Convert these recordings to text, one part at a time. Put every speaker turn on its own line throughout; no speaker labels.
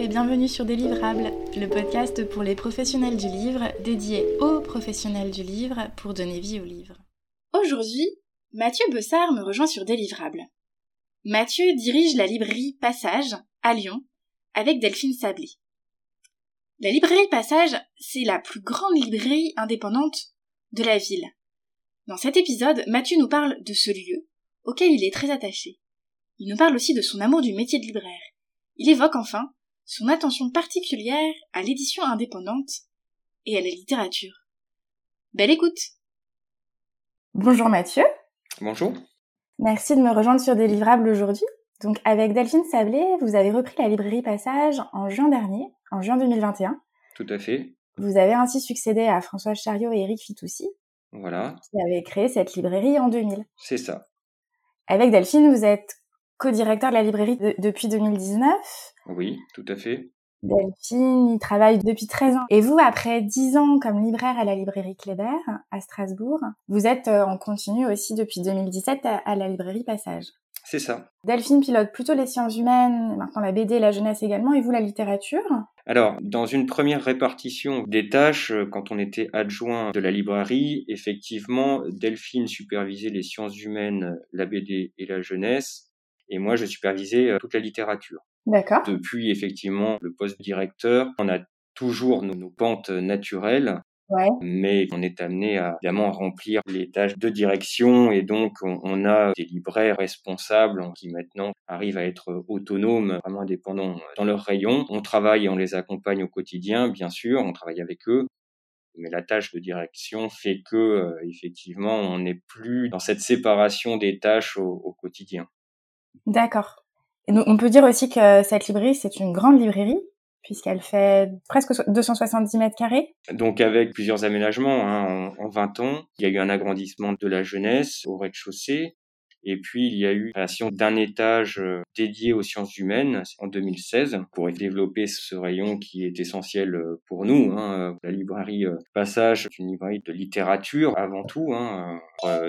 Et bienvenue sur Délivrables, le podcast pour les professionnels du livre, dédié aux professionnels du livre pour donner vie au livre. Aujourd'hui, Mathieu Bessard me rejoint sur Délivrables. Mathieu dirige la librairie Passage à Lyon avec Delphine Sablé. La librairie Passage, c'est la plus grande librairie indépendante de la ville. Dans cet épisode, Mathieu nous parle de ce lieu auquel il est très attaché. Il nous parle aussi de son amour du métier de libraire. Il évoque enfin son attention particulière à l'édition indépendante et à la littérature. Belle écoute Bonjour Mathieu.
Bonjour.
Merci de me rejoindre sur des livrables aujourd'hui. Donc avec Delphine Sablé, vous avez repris la librairie Passage en juin dernier, en juin 2021.
Tout à fait.
Vous avez ainsi succédé à François Chariot et Eric Fitoussi.
Voilà.
Qui avaient créé cette librairie en 2000.
C'est ça.
Avec Delphine, vous êtes co-directeur de la librairie depuis 2019.
Oui, tout à fait.
Delphine, il travaille depuis 13 ans. Et vous, après 10 ans comme libraire à la librairie Kléber, à Strasbourg, vous êtes euh, en continu aussi depuis 2017 à la librairie Passage.
C'est ça.
Delphine pilote plutôt les sciences humaines, maintenant la BD, la jeunesse également, et vous la littérature?
Alors, dans une première répartition des tâches, euh, quand on était adjoint de la librairie, effectivement, Delphine supervisait les sciences humaines, la BD et la jeunesse, et moi je supervisais euh, toute la littérature.
D'accord.
Depuis effectivement le poste directeur, on a toujours nos, pentes naturelles.
Ouais.
Mais on est amené à évidemment remplir les tâches de direction et donc on, a des libraires responsables qui maintenant arrivent à être autonomes, vraiment indépendants dans leur rayon. On travaille et on les accompagne au quotidien, bien sûr, on travaille avec eux. Mais la tâche de direction fait que euh, effectivement on n'est plus dans cette séparation des tâches au quotidien.
D'accord on peut dire aussi que cette librairie, c'est une grande librairie, puisqu'elle fait presque 270 mètres carrés.
Donc avec plusieurs aménagements hein, en, 20 ans, il y a eu un agrandissement de la jeunesse au rez-de-chaussée, et puis il y a eu la création d'un étage euh, dédié aux sciences humaines en 2016 pour développer ce rayon qui est essentiel euh, pour nous. Hein. La librairie euh, Passage est une librairie de littérature avant tout. Hein.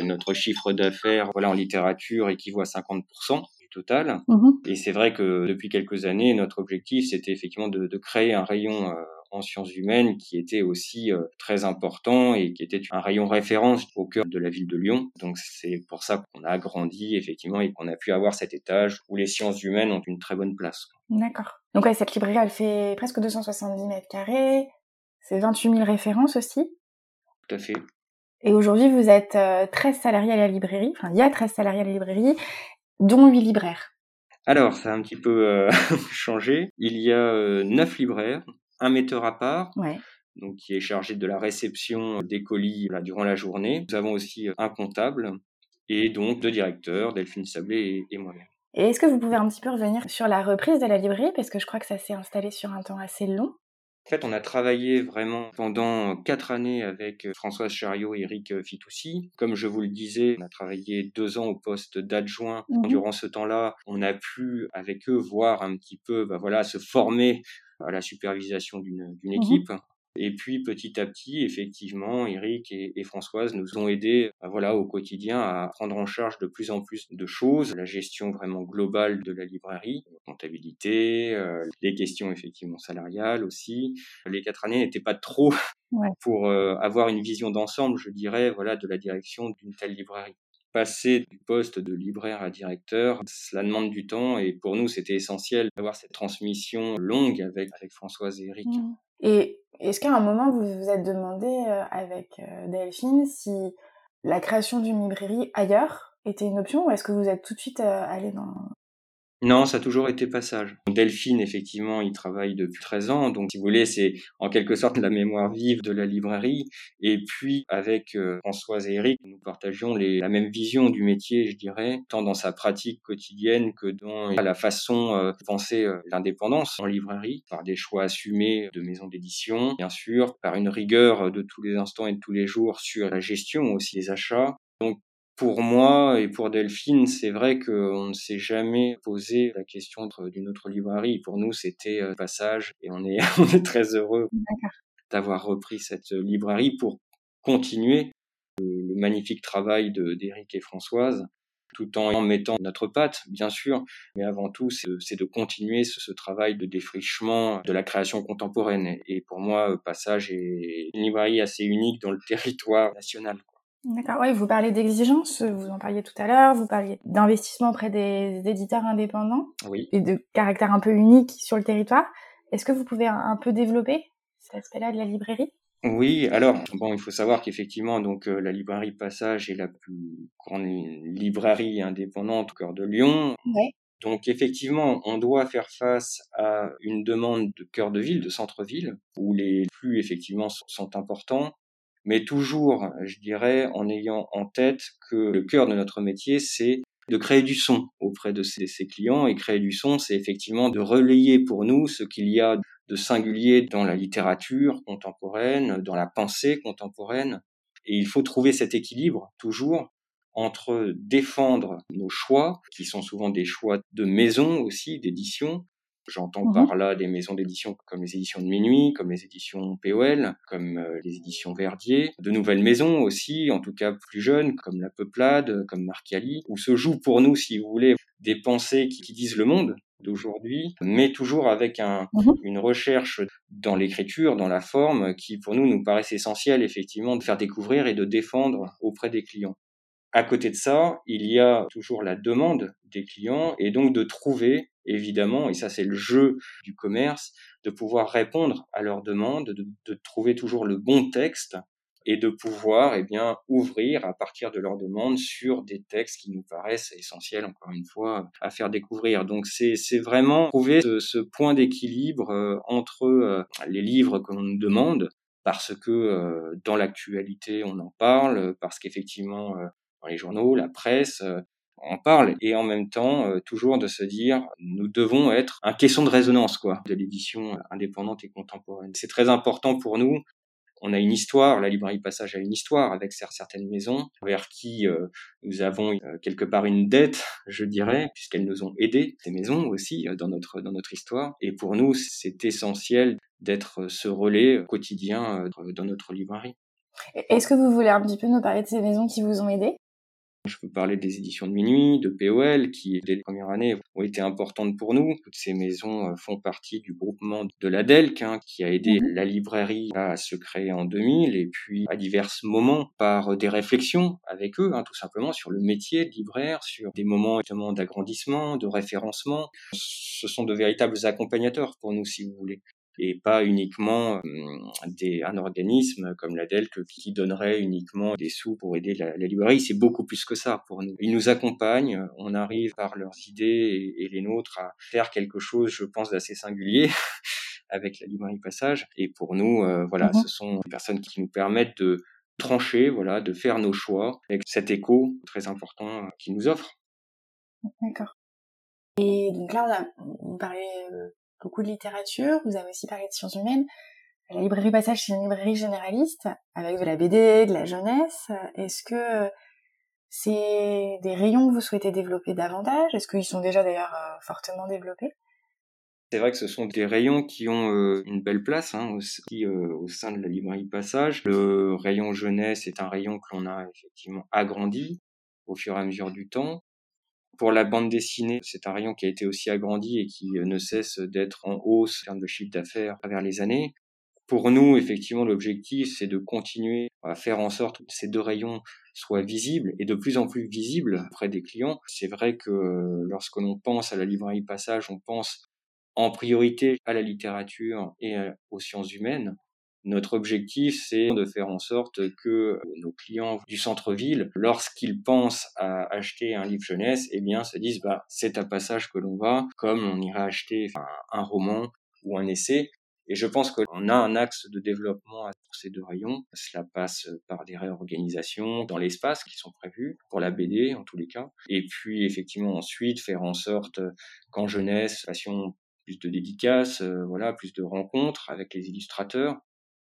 Notre chiffre d'affaires voilà, en littérature équivaut à 50% total.
Mmh
Et c'est vrai que depuis quelques années, notre objectif, c'était effectivement de, de, créer un rayon euh, en sciences humaines qui était aussi euh, très important et qui était un rayon référence au cœur de la ville de Lyon. Donc c'est pour ça qu'on a agrandi effectivement et qu'on a pu avoir cet étage où les sciences humaines ont une très bonne place.
D'accord. Donc ouais, cette librairie, elle fait presque 270 mètres carrés. C'est 28 000 références aussi.
Tout à fait.
Et aujourd'hui, vous êtes 13 euh, salariés à la librairie. Enfin, il y a 13 salariés à la librairie dont huit libraires.
Alors, ça a un petit peu euh, changé. Il y a euh, neuf libraires, un metteur à part, donc qui est chargé de la réception des colis durant la journée. Nous avons aussi euh, un comptable et donc deux directeurs, Delphine Sablé et, moi-même.
Et est-ce que vous pouvez un petit peu revenir sur la reprise de la librairie? Parce que je crois que ça s'est installé sur un temps assez long.
En fait, on a travaillé vraiment pendant quatre années avec euh, Françoise Chariot et Eric euh, Fitoussi. Comme je vous le disais, on a travaillé deux ans au poste d'adjoint. Mmh Durant ce temps-là, on a pu, avec eux, voir un petit peu, bah voilà, se former à la supervision d'une mmh équipe. Et puis petit à petit, effectivement, Eric et, Françoise nous ont aidés, euh, voilà, au quotidien à prendre en charge de plus en plus de choses, la gestion vraiment globale de la librairie, la comptabilité, euh, les questions effectivement salariales aussi. Les quatre années n'étaient pas trop pour euh, avoir une vision d'ensemble, je dirais, voilà, de la direction d'une telle librairie passer du poste de libraire à directeur, cela demande du temps et pour nous c'était essentiel d'avoir cette transmission longue avec, avec Françoise et Eric. Mmh.
Et est-ce qu'à un moment, vous vous êtes demandé euh, avec euh, Delphine si la création d'une librairie ailleurs était une option ou est-ce que vous êtes tout de suite euh, allé dans,
non, ça a toujours été passage. Delphine, effectivement, il travaille depuis 13 ans, donc si vous voulez, c'est en quelque sorte la mémoire vive de la librairie. Et puis, avec euh, Françoise et Eric, nous partagions les, la même vision du métier, je dirais, tant dans sa pratique quotidienne que dans la façon euh, de penser euh, l'indépendance en librairie, par des choix assumés de maisons d'édition, bien sûr, par une rigueur de tous les instants et de tous les jours sur la gestion aussi des achats. Donc pour moi et pour Delphine, c'est vrai qu'on ne s'est jamais posé la question d'une autre librairie. Pour nous, c'était euh, passage et on est, on est très heureux d'avoir repris cette librairie pour continuer le, magnifique travail d'Éric et Françoise, tout en mettant notre patte, bien sûr, mais avant tout, c'est de continuer ce, travail de défrichement de la création contemporaine. Et pour moi, Passage est une librairie assez unique dans le territoire national.
D'accord, oui, vous parlez d'exigence, vous en parliez tout à l'heure, vous parliez d'investissement auprès des éditeurs indépendants
oui.
et de caractère un peu unique sur le territoire. Est-ce que vous pouvez un peu développer cet aspect-là de la librairie?
Oui, alors bon, il faut savoir qu'effectivement, donc euh, la librairie Passage est la plus grande librairie indépendante au cœur de Lyon. Donc effectivement, on doit faire face à une demande de cœur de ville, de centre-ville, où les flux effectivement sont importants, mais toujours, je dirais, en ayant en tête que le cœur de notre métier, c'est de créer du son auprès de ses, clients. Et créer du son, c'est effectivement de relayer pour nous ce qu'il y a de singulier dans la littérature contemporaine, dans la pensée contemporaine. Et il faut trouver cet équilibre toujours entre défendre nos choix, qui sont souvent des choix de maison aussi, d'édition, J'entends mmh par là des maisons d'édition comme les éditions de Minuit, comme les éditions POL, comme euh, les éditions Verdier, de nouvelles maisons aussi, en tout cas plus jeunes, comme La Peuplade, comme Marcali, où se jouent pour nous, si vous voulez, des pensées qui, disent le monde d'aujourd'hui, mais toujours avec un, mmh une recherche dans l'écriture, dans la forme, qui pour nous nous paraissent essentielle effectivement de faire découvrir et de défendre auprès des clients. À côté de ça, il y a toujours la demande des clients et donc de trouver évidemment, et ça c'est le jeu du commerce, de pouvoir répondre à leurs demandes, de, trouver toujours le bon texte et de pouvoir eh bien ouvrir à partir de leurs demandes sur des textes qui nous paraissent essentiels encore une fois à faire découvrir. Donc c'est c'est vraiment trouver ce, point d'équilibre euh, entre euh, les livres que l'on nous demande parce que euh, dans l'actualité on en parle parce qu'effectivement dans les journaux, la presse, on parle et en même temps euh, toujours de se dire nous devons être un caisson de résonance quoi de l'édition indépendante et contemporaine. C'est très important pour nous. On a une histoire, la librairie Passage a une histoire avec certaines maisons vers qui euh, nous avons euh, quelque part une dette, je dirais, puisqu'elles nous ont aidés, ces maisons aussi dans notre dans notre histoire. Et pour nous, c'est essentiel d'être ce relais quotidien dans notre librairie.
Est-ce que vous voulez un petit peu nous parler de ces maisons qui vous ont aidés?
Je peux parler des éditions de minuit, de POL, qui, dès les premières années, ont été importantes pour nous. Toutes ces maisons euh, font partie du groupement de la DELC, hein, qui a aidé mhm. la librairie à se créer en 2000, et puis à divers moments par des réflexions avec eux, hein, tout simplement, sur le métier de libraire, sur des moments justement d'agrandissement, de référencement. Ce sont de véritables accompagnateurs pour nous, si vous voulez et pas uniquement des, un organisme comme la DELC qui donnerait uniquement des sous pour aider la, librairie. C'est beaucoup plus que ça pour nous. Ils nous accompagnent, on arrive par leurs idées et, les nôtres à faire quelque chose, je pense, d'assez singulier. avec la librairie Passage. Et pour nous, euh, voilà, mmh ce sont des personnes qui nous permettent de trancher, voilà, de faire nos choix avec cet écho très important euh, qu'ils nous offrent.
D'accord. Et donc là, on a, on parlait euh, beaucoup de littérature, vous avez aussi parlé de sciences humaines. La librairie Passage, c'est une librairie généraliste, avec de la BD, de la jeunesse. Est-ce que c'est des rayons que vous souhaitez développer davantage? Est-ce qu'ils sont déjà d'ailleurs euh, fortement développés?
C'est vrai que ce sont des rayons qui ont euh, une belle place hein, aussi euh, au sein de la librairie Passage. Le rayon jeunesse est un rayon que l'on a effectivement agrandi au fur et à mesure du temps. Pour la bande dessinée, c'est un rayon qui a été aussi agrandi et qui euh, ne cesse d'être en hausse en termes de chiffre d'affaires à travers les années. Pour nous, effectivement, l'objectif, c'est de continuer à faire en sorte que ces deux rayons soient visibles et de plus en plus visibles auprès des clients. C'est vrai que euh, lorsque l'on pense à la librairie Passage, on pense en priorité à la littérature et aux sciences humaines. Notre objectif, c'est de faire en sorte que nos clients du centre-ville, lorsqu'ils pensent à acheter un livre jeunesse, eh bien, se disent, bah, c'est un passage que l'on va, comme on ira acheter un roman ou un essai. Et je pense qu'on a un axe de développement pour ces deux rayons. Cela passe par des réorganisations dans l'espace qui sont prévues pour la BD en tous les cas. Et puis effectivement ensuite faire en sorte qu'en jeunesse, fassions plus de dédicaces, euh, voilà, plus de rencontres avec les illustrateurs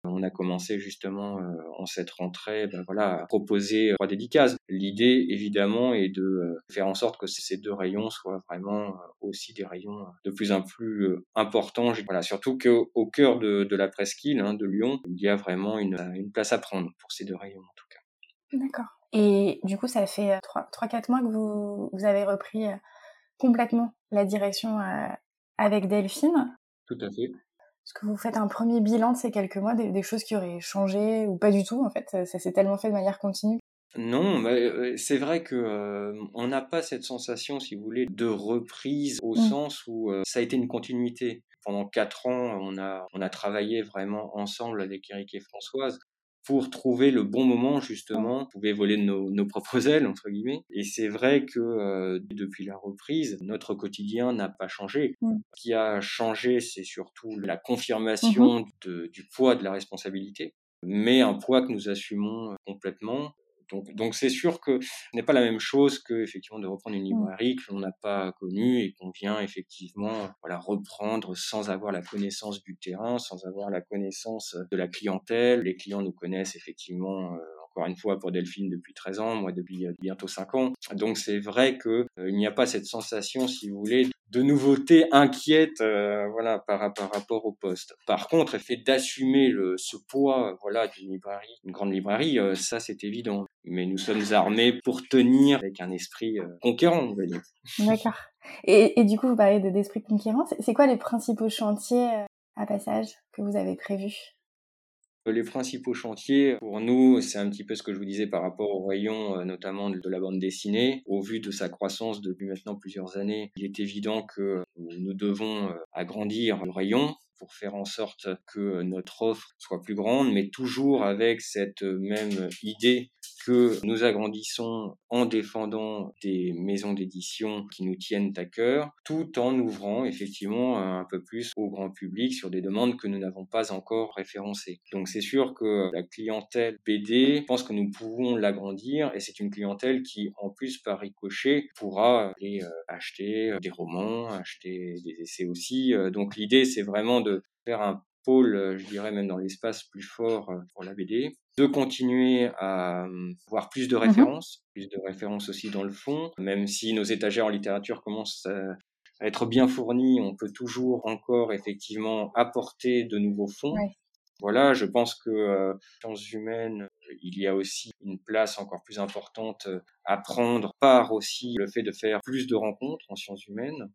on a commencé justement euh, en cette rentrée ben voilà, à proposer trois dédicaces. L'idée, évidemment, est de euh, faire en sorte que ces deux rayons soient vraiment euh, aussi des rayons de plus en plus importants. Voilà, surtout qu'au cœur de, de, la presqu'île hein, de Lyon, il y a vraiment une, une place à prendre pour ces deux rayons en tout cas.
D'accord. Et du coup, ça fait 3-4 mois que vous, vous avez repris complètement la direction avec Delphine.
Tout à fait.
Est-ce que vous faites un premier bilan de ces quelques mois, des, choses qui auraient changé ou pas du tout en fait Ça s'est tellement fait de manière continue?
Non, euh, c'est vrai que euh, on n'a pas cette sensation, si vous voulez, de reprise au mmh. sens où euh, ça a été une continuité. Pendant quatre ans, on a on a travaillé vraiment ensemble avec Eric et Françoise pour trouver le bon moment justement, pouvait voler de nos, nos, propres ailes entre guillemets. Et c'est vrai que euh, depuis la reprise, notre quotidien n'a pas changé. Ce qui a changé, c'est surtout la confirmation mm-hmm. de, du poids de la responsabilité, mais un poids que nous assumons euh, complètement donc, c'est sûr que ce n'est pas la même chose que effectivement de reprendre une mmh. librairie que l'on n'a pas connue et qu'on vient effectivement voilà reprendre sans avoir la connaissance du terrain, sans avoir la connaissance de la clientèle. Les clients nous connaissent effectivement euh, encore une fois pour Delphine depuis 13 ans, moi depuis euh, bientôt 5 ans. Donc c'est vrai que euh, il n'y a pas cette sensation, si vous voulez, de nouveauté inquiète, euh, voilà, par, rapport au poste. Par contre, le fait d'assumer ce poids, voilà, d'une librairie, une grande librairie, ça c'est évident. Mais nous sommes armés pour tenir avec un esprit conquérant, on va dire.
D'accord. Et, du coup, vous parlez d'esprit conquérant. C'est quoi les principaux chantiers à passage que vous avez prévus?
Les principaux chantiers, pour nous, c'est un petit peu ce que je vous disais par rapport au rayon, euh, notamment de la bande dessinée. Au vu de sa croissance depuis maintenant plusieurs années, il est évident que nous devons euh, agrandir le rayon pour faire en sorte que notre offre soit plus grande, mais toujours avec cette même idée que nous agrandissons en défendant des maisons d'édition qui nous tiennent à cœur, tout en ouvrant effectivement un peu plus au grand public sur des demandes que nous n'avons pas encore référencées. Donc c'est sûr que la clientèle BD, pense que nous pouvons l'agrandir et c'est une clientèle qui, en plus par ricochet, pourra aller euh, acheter des romans, acheter des essais aussi. Euh, donc l'idée c'est vraiment de faire un pôle, euh, je dirais même dans l'espace plus fort euh, pour la BD, de continuer à euh, voir plus de mmh références, plus de références aussi dans le fond, même si nos étagères en littérature commencent à être bien fournies, on peut toujours encore effectivement apporter de nouveaux fonds. Voilà, je pense que euh, sciences humaines, il y a aussi une place encore plus importante à prendre par aussi le fait de faire plus de rencontres en sciences humaines.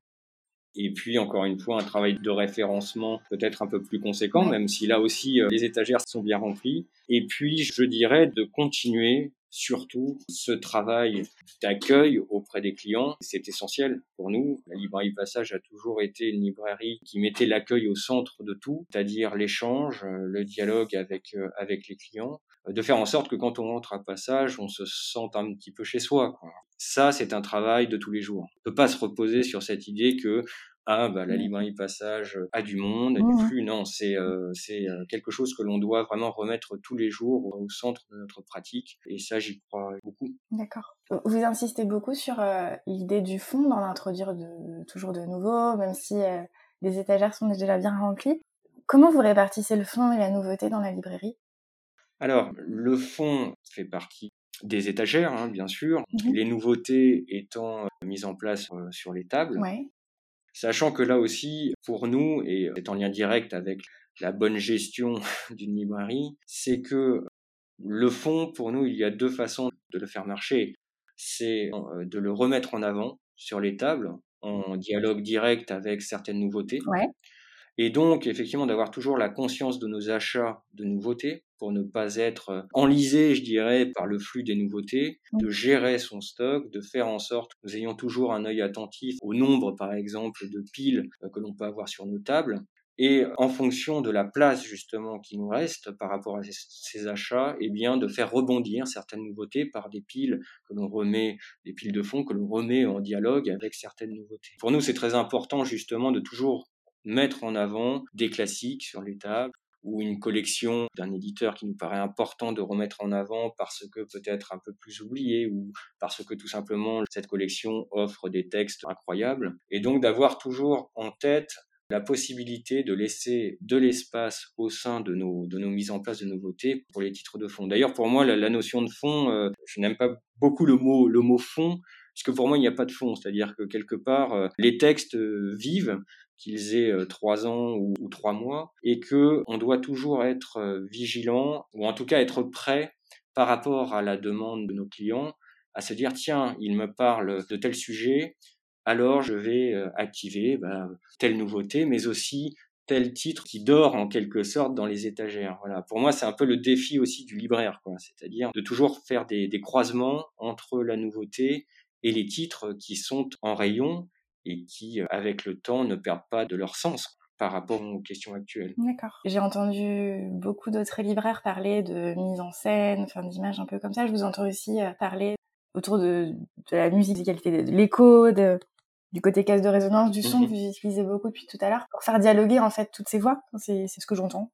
Et puis, encore une fois, un travail de référencement peut-être un peu plus conséquent, même si là aussi, euh, les étagères sont bien remplies. Et puis, je dirais de continuer surtout ce travail d'accueil auprès des clients. C'est essentiel pour nous. La librairie Passage a toujours été une librairie qui mettait l'accueil au centre de tout, c'est-à-dire l'échange, euh, le dialogue avec, euh, avec les clients, de faire en sorte que quand on rentre à Passage, on se sente un petit peu chez soi. Quoi. Ça, c'est un travail de tous les jours. On ne peut pas se reposer sur cette idée que ah bah la mmh. librairie passage a du monde, du flux. Non, c'est euh, c'est euh, quelque chose que l'on doit vraiment remettre tous les jours au centre de notre pratique. Et ça, j'y crois beaucoup.
D'accord. Vous insistez beaucoup sur euh, l'idée du fond, d'en introduire de, toujours de nouveaux, même si les étagères sont déjà bien remplies. Comment vous répartissez le fond et la nouveauté dans la librairie?
Alors, le fond fait partie des étagères, hein, bien sûr, mmh les nouveautés étant mises en place sur les tables. Ouais. Sachant que là aussi, pour nous, et c'est en lien direct avec la bonne gestion d'une librairie, c'est que le fond, pour nous, il y a deux façons de le faire marcher. C'est euh, de le remettre en avant sur les tables, en dialogue direct avec certaines nouveautés. Et donc, effectivement, d'avoir toujours la conscience de nos achats de nouveautés pour ne pas être euh, enlisé, je dirais, par le flux des nouveautés, de mmh. gérer son stock, de faire en sorte que nous ayons toujours un œil attentif au nombre, par exemple, de piles euh, que l'on peut avoir sur nos tables. Et en fonction de la place justement qui nous reste par rapport à ces achats, eh bien de faire rebondir certaines nouveautés par des piles que l'on remet, des piles de fond que l'on remet en dialogue avec certaines nouveautés. Pour nous, c'est très important justement de toujours mettre en avant des classiques sur les tables ou une collection d'un éditeur qui nous paraît important de remettre en avant parce que peut-être un peu plus oublié ou parce que tout simplement cette collection offre des textes incroyables et donc d'avoir toujours en tête la possibilité de laisser de l'espace au sein de nos, de nos mises en place de nouveautés pour les titres de fond. D'ailleurs, pour moi, la, notion de fond, euh, je n'aime pas beaucoup le mot, le mot fond, puisque pour moi, il n'y a pas de fond. C'est-à-dire que quelque part, euh, les textes euh, vivent, qu'ils aient euh, trois ans ou, trois mois, et que on doit toujours être vigilant, ou en tout cas être prêt par rapport à la demande de nos clients, à se dire tiens, il me parle de tel sujet, alors je vais euh, activer bah, telle nouveauté, mais aussi tel titre qui dort en quelque sorte dans les étagères. Voilà. Pour moi, c'est un peu le défi aussi du libraire, quoi. C'est-à-dire de toujours faire des, croisements entre la nouveauté et les titres qui sont en rayon et qui, euh, avec le temps, ne perdent pas de leur sens par rapport aux questions actuelles.
D'accord. J'ai entendu beaucoup d'autres libraires parler de mise en scène, enfin d'images un peu comme ça. Je vous entends aussi euh, parler autour de, de la musicalité, de l'écho, de, du côté caisse de résonance, du son que mhm. vous utilisez beaucoup depuis tout à l'heure, pour faire dialoguer en fait toutes ces voix. C'est ce que j'entends.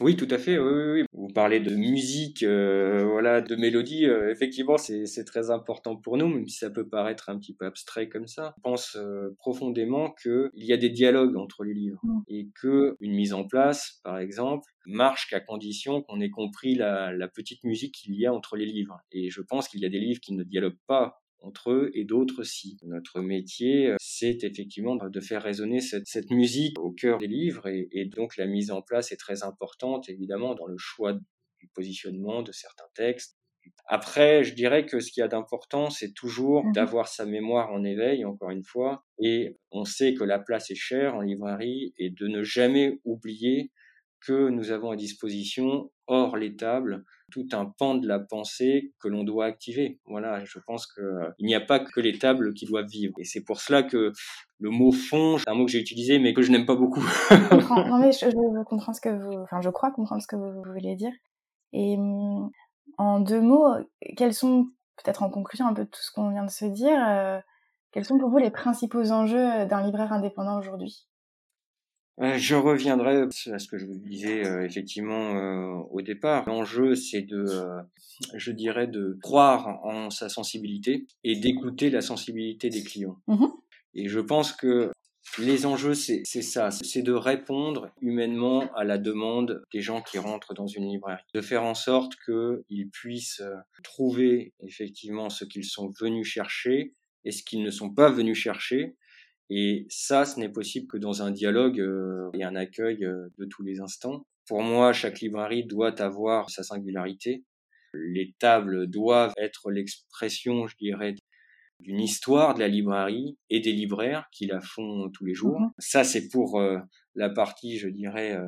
Oui, tout à fait. Oui, oui, oui. Vous parlez de musique, euh, voilà, de mélodie. Euh, effectivement, c'est très important pour nous, même si ça peut paraître un petit peu abstrait comme ça. Je pense euh, profondément qu'il y a des dialogues entre les livres mm. et que une mise en place, par exemple, marche qu'à condition qu'on ait compris la, la petite musique qu'il y a entre les livres. Et je pense qu'il y a des livres qui ne dialoguent pas entre eux et d'autres si. Notre métier, euh, c'est effectivement de faire résonner cette, cette, musique au cœur des livres et, et, donc la mise en place est très importante évidemment dans le choix du positionnement de certains textes. Après, je dirais que ce qu'il y a d'important, c'est toujours mmh d'avoir sa mémoire en éveil, encore une fois, et on sait que la place est chère en librairie et de ne jamais oublier que nous avons à disposition, hors les tables, tout un pan de la pensée que l'on doit activer. Voilà, je pense qu'il euh, n'y a pas que les tables qui doivent vivre. Et c'est pour cela que le mot fond, c'est un mot que j'ai utilisé, mais que je n'aime pas beaucoup.
je comprends. Non, mais je, comprends ce que vous, enfin, je crois comprendre ce que vous, voulez dire. Et hum, en deux mots, quels sont, peut-être en conclusion un peu de tout ce qu'on vient de se dire, euh, quels sont pour vous les principaux enjeux d'un libraire indépendant aujourd'hui?
Je reviendrai à ce que je vous disais euh, effectivement euh, au départ. L'enjeu, c'est de, je dirais, de croire en sa sensibilité et d'écouter la sensibilité des clients. Mmh et je pense que les enjeux, c'est ça, c'est de répondre humainement à la demande des gens qui rentrent dans une librairie, de faire en sorte qu'ils puissent trouver effectivement ce qu'ils sont venus chercher et ce qu'ils ne sont pas venus chercher, et ça, ce n'est possible que dans un dialogue euh, et un accueil euh, de tous les instants. Pour moi, chaque librairie doit avoir sa singularité. Les tables doivent être l'expression, je dirais, d'une histoire de la librairie et des libraires qui la font tous les jours. Mmh ça, c'est pour euh, la partie, je dirais,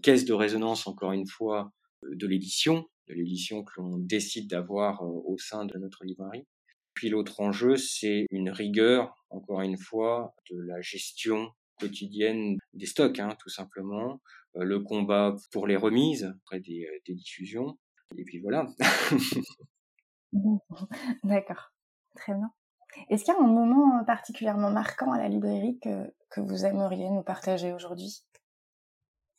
caisse de résonance, encore une fois, de l'édition, de l'édition que l'on décide d'avoir au sein de notre librairie. L'autre enjeu, c'est une rigueur, encore une fois, de la gestion quotidienne des stocks, hein, tout simplement, euh, le combat pour les remises après des, euh, diffusions, et puis voilà.
D'accord, très bien. Est-ce qu'il y a un moment particulièrement marquant à la librairie que vous aimeriez nous partager aujourd'hui?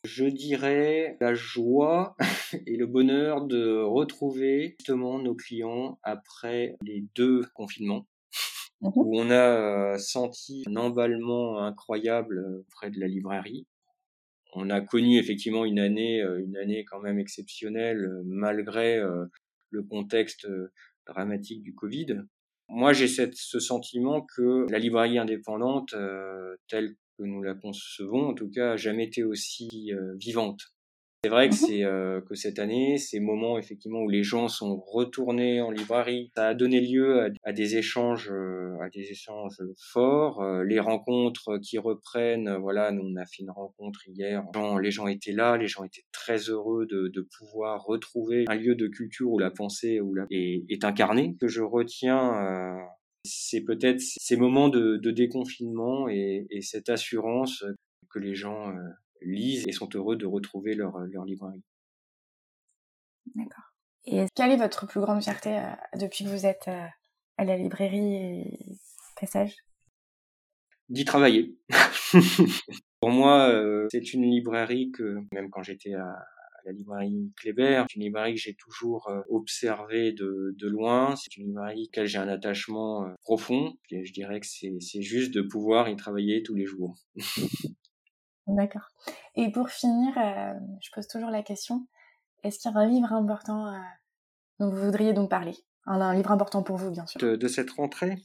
Je dirais la joie et le bonheur de retrouver justement nos clients après les deux confinements mmh où on a euh, senti un emballement incroyable auprès de la librairie. On a connu effectivement une année, euh, une année quand même exceptionnelle malgré euh, le contexte dramatique du Covid. Moi, j'ai ce sentiment que la librairie indépendante, telle que nous la concevons, en tout cas, a jamais été aussi euh, vivante. C'est vrai que mmh c'est euh, que cette année, ces moments effectivement où les gens sont retournés en librairie, ça a donné lieu à, des échanges, euh, à des échanges forts, les rencontres qui reprennent. Voilà, nous on a fait une rencontre hier. Les gens, étaient là, les gens étaient très heureux de, de pouvoir retrouver un lieu de culture où la pensée où la, est, est incarnée. Que je retiens c'est peut-être ces moments de, déconfinement et, cette assurance que les gens euh, lisent et sont heureux de retrouver leur, leur librairie.
D'accord. Et quelle est votre plus grande fierté euh, depuis que vous êtes euh, à la librairie et Passage?
D'y travailler. Pour moi, c'est une librairie que, même quand j'étais à, la librairie Kléber. C'est une librairie que j'ai toujours euh, observée de, de loin. C'est une librairie à laquelle j'ai un attachement euh, profond. Et je dirais que c'est juste de pouvoir y travailler tous les jours.
D'accord. Et pour finir, euh, je pose toujours la question, est-ce qu'il y a un livre important dont vous voudriez donc parler? Un, livre important pour vous, bien sûr.
De, de cette rentrée?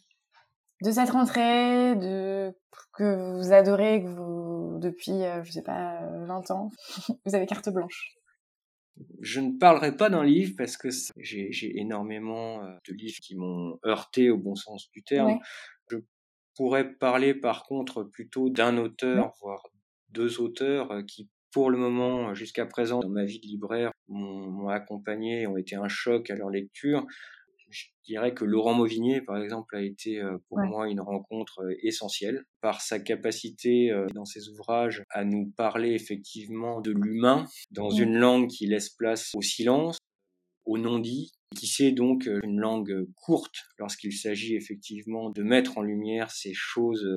De cette rentrée, de que vous adorez, que vous depuis, je sais pas, 20 ans, vous avez carte blanche.
Je ne parlerai pas d'un livre parce que j'ai énormément euh, de livres qui m'ont heurté au bon sens du terme. Je pourrais parler par contre plutôt d'un auteur, voire deux auteurs euh, qui pour le moment, jusqu'à présent, dans ma vie de libraire, m'ont accompagné, ont été un choc à leur lecture. Je dirais que Laurent Mauvigné, par exemple, a été euh, pour moi une rencontre euh, essentielle par sa capacité euh, dans ses ouvrages à nous parler effectivement de l'humain dans une langue qui laisse place au silence, au non-dit, qui sait donc une langue courte lorsqu'il s'agit effectivement de mettre en lumière ces choses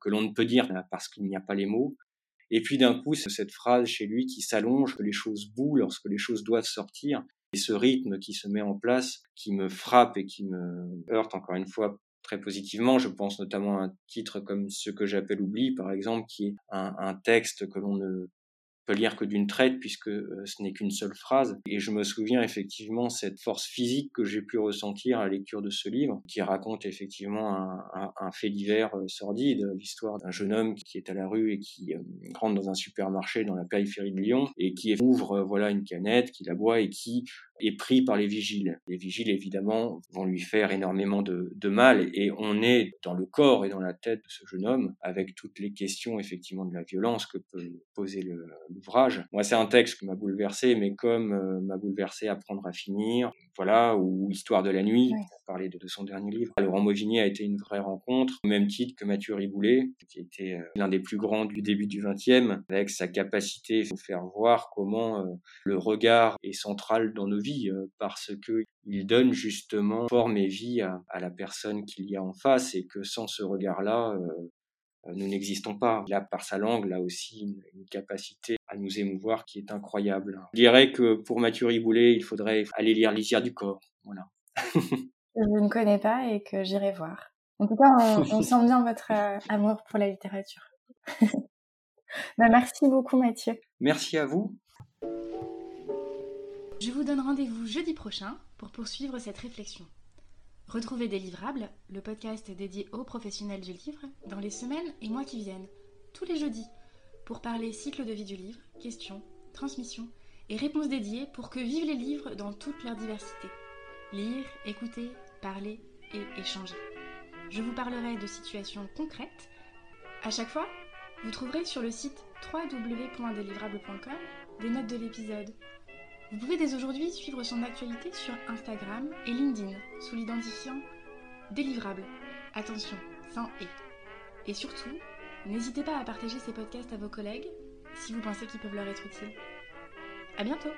que l'on ne peut dire parce qu'il n'y a pas les mots, et puis d'un coup, c'est cette phrase chez lui qui s'allonge, que les choses bougent lorsque les choses doivent sortir. Et ce rythme qui se met en place, qui me frappe et qui me heurte encore une fois très positivement. Je pense notamment à un titre comme Ce que j'appelle oubli, par exemple, qui est un, un texte que l'on ne peut lire que d'une traite puisque euh, ce n'est qu'une seule phrase. Et je me souviens effectivement cette force physique que j'ai pu ressentir à la lecture de ce livre, qui raconte effectivement un, un, fait divers euh, sordide, l'histoire d'un jeune homme qui est à la rue et qui euh, rentre dans un supermarché dans la périphérie de Lyon et qui ouvre voilà une canette, qui la boit et qui est pris par les vigiles. Les vigiles, évidemment, vont lui faire énormément de, de, mal et on est dans le corps et dans la tête de ce jeune homme avec toutes les questions, effectivement, de la violence que peut poser l'ouvrage. Moi, c'est un texte qui m'a bouleversé, mais comme euh, m'a bouleversé Apprendre à finir, voilà, ou Histoire de la nuit, pour parler de, son dernier livre. Laurent Mauvigny a été une vraie rencontre, au même titre que Mathieu Riboulet, qui était euh, l'un des plus grands du début du XXe, avec sa capacité à faire voir comment euh, le regard est central dans nos vies euh, parce que il donne justement forme et vie à, la personne qu'il y a en face et que sans ce regard-là, euh, nous n'existons pas. Il a par sa langue là aussi une, capacité à nous émouvoir qui est incroyable. Je dirais que pour Mathieu Riboulet, il faudrait aller lire Lisière du corps. Voilà.
je ne connais pas et que j'irai voir. En tout cas, on, sent bien votre euh, amour pour la littérature. bah, merci beaucoup Mathieu.
Merci à vous.
Je vous donne rendez-vous jeudi prochain pour poursuivre cette réflexion. Retrouvez Délivrable, le podcast dédié aux professionnels du livre, dans les semaines et mois qui viennent, tous les jeudis, pour parler cycle de vie du livre, questions, transmissions et réponses dédiées pour que vivent les livres dans toute leur diversité. Lire, écouter, parler et échanger. Je vous parlerai de situations concrètes. À chaque fois, vous trouverez sur le site www.délivrable.com des notes de l'épisode vous pouvez dès aujourd'hui suivre son actualité sur Instagram et LinkedIn sous l'identifiant délivrable. Attention, sans et. Et surtout, n'hésitez pas à partager ces podcasts à vos collègues si vous pensez qu'ils peuvent leur être utiles. À bientôt!